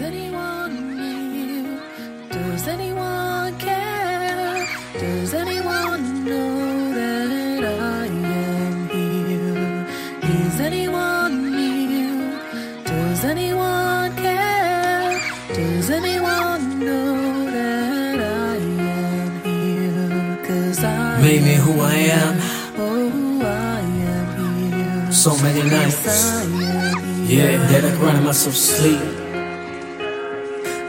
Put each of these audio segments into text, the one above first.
anyone need? Does anyone care? Does anyone know that I am here? Is anyone near? Does anyone care? Does anyone know that I am here? Cause I Made me who I am. Oh, who I am here. So many nights. I am here. Yeah, that I grinding myself sleep.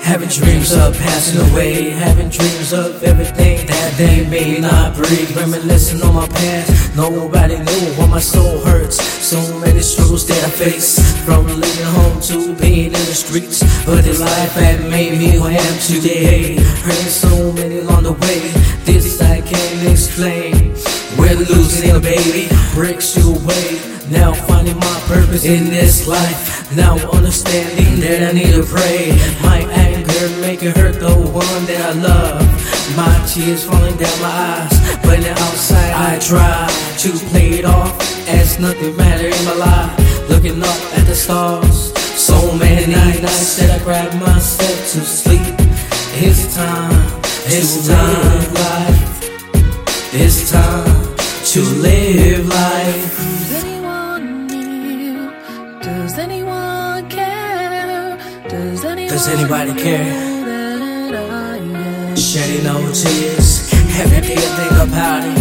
Having dreams of passing away, having dreams of everything that they may not breathe. Reminiscing on my past, nobody knew what my soul hurts. So many struggles that I face, from leaving home to being in the streets. But the life that made me who I am today, hurting so many along the way. This I can't explain. When losing a baby breaks you away. Now finding my purpose in this life. Now understanding that I need to pray. My anger making hurt the one that I love. My tears falling down my eyes. But now outside I try to play it off as nothing matter in my life. Looking up at the stars. So many nights that I grab myself to sleep. It's time. It's time. Does anyone care? Does anyone Does anybody care? know that I am Shedding no tears. Every day I think about it.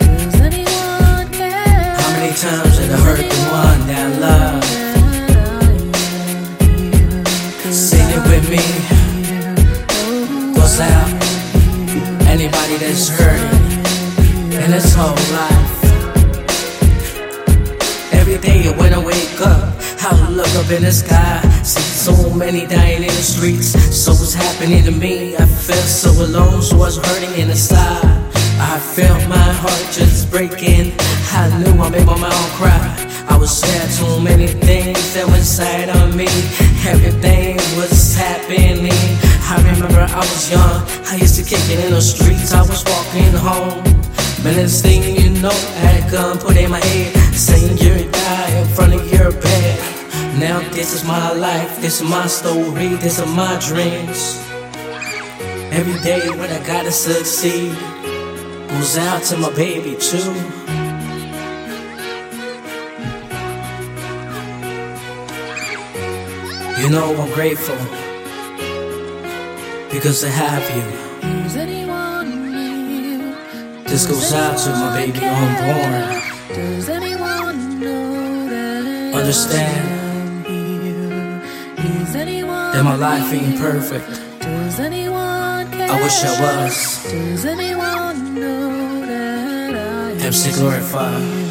Does anyone care? How many times did I hurt the one that I love? Sing it with me. Goes out. Anybody that's hurting in this whole life. Up in the sky. See so many dying in the streets. So what's happening to me? I felt so alone, so I was hurting inside. I felt my heart just breaking. I knew I made my mouth cry. I was sad, too many things that was inside of me. Everything was happening. I remember I was young. I used to kick it in the streets. I was walking home. But next thing you know, I had a gun put in my head, saying you're Now this is my life, this is my story, this are my dreams. Every day when I gotta succeed, goes out to my baby too. You know I'm grateful because I have you. Does anyone need? This goes out to my baby unborn. Does anyone know that Understand here? Is anyone that my life ain't perfect. Does anyone care? I wish I was. Does anyone know that I am MC Glorified.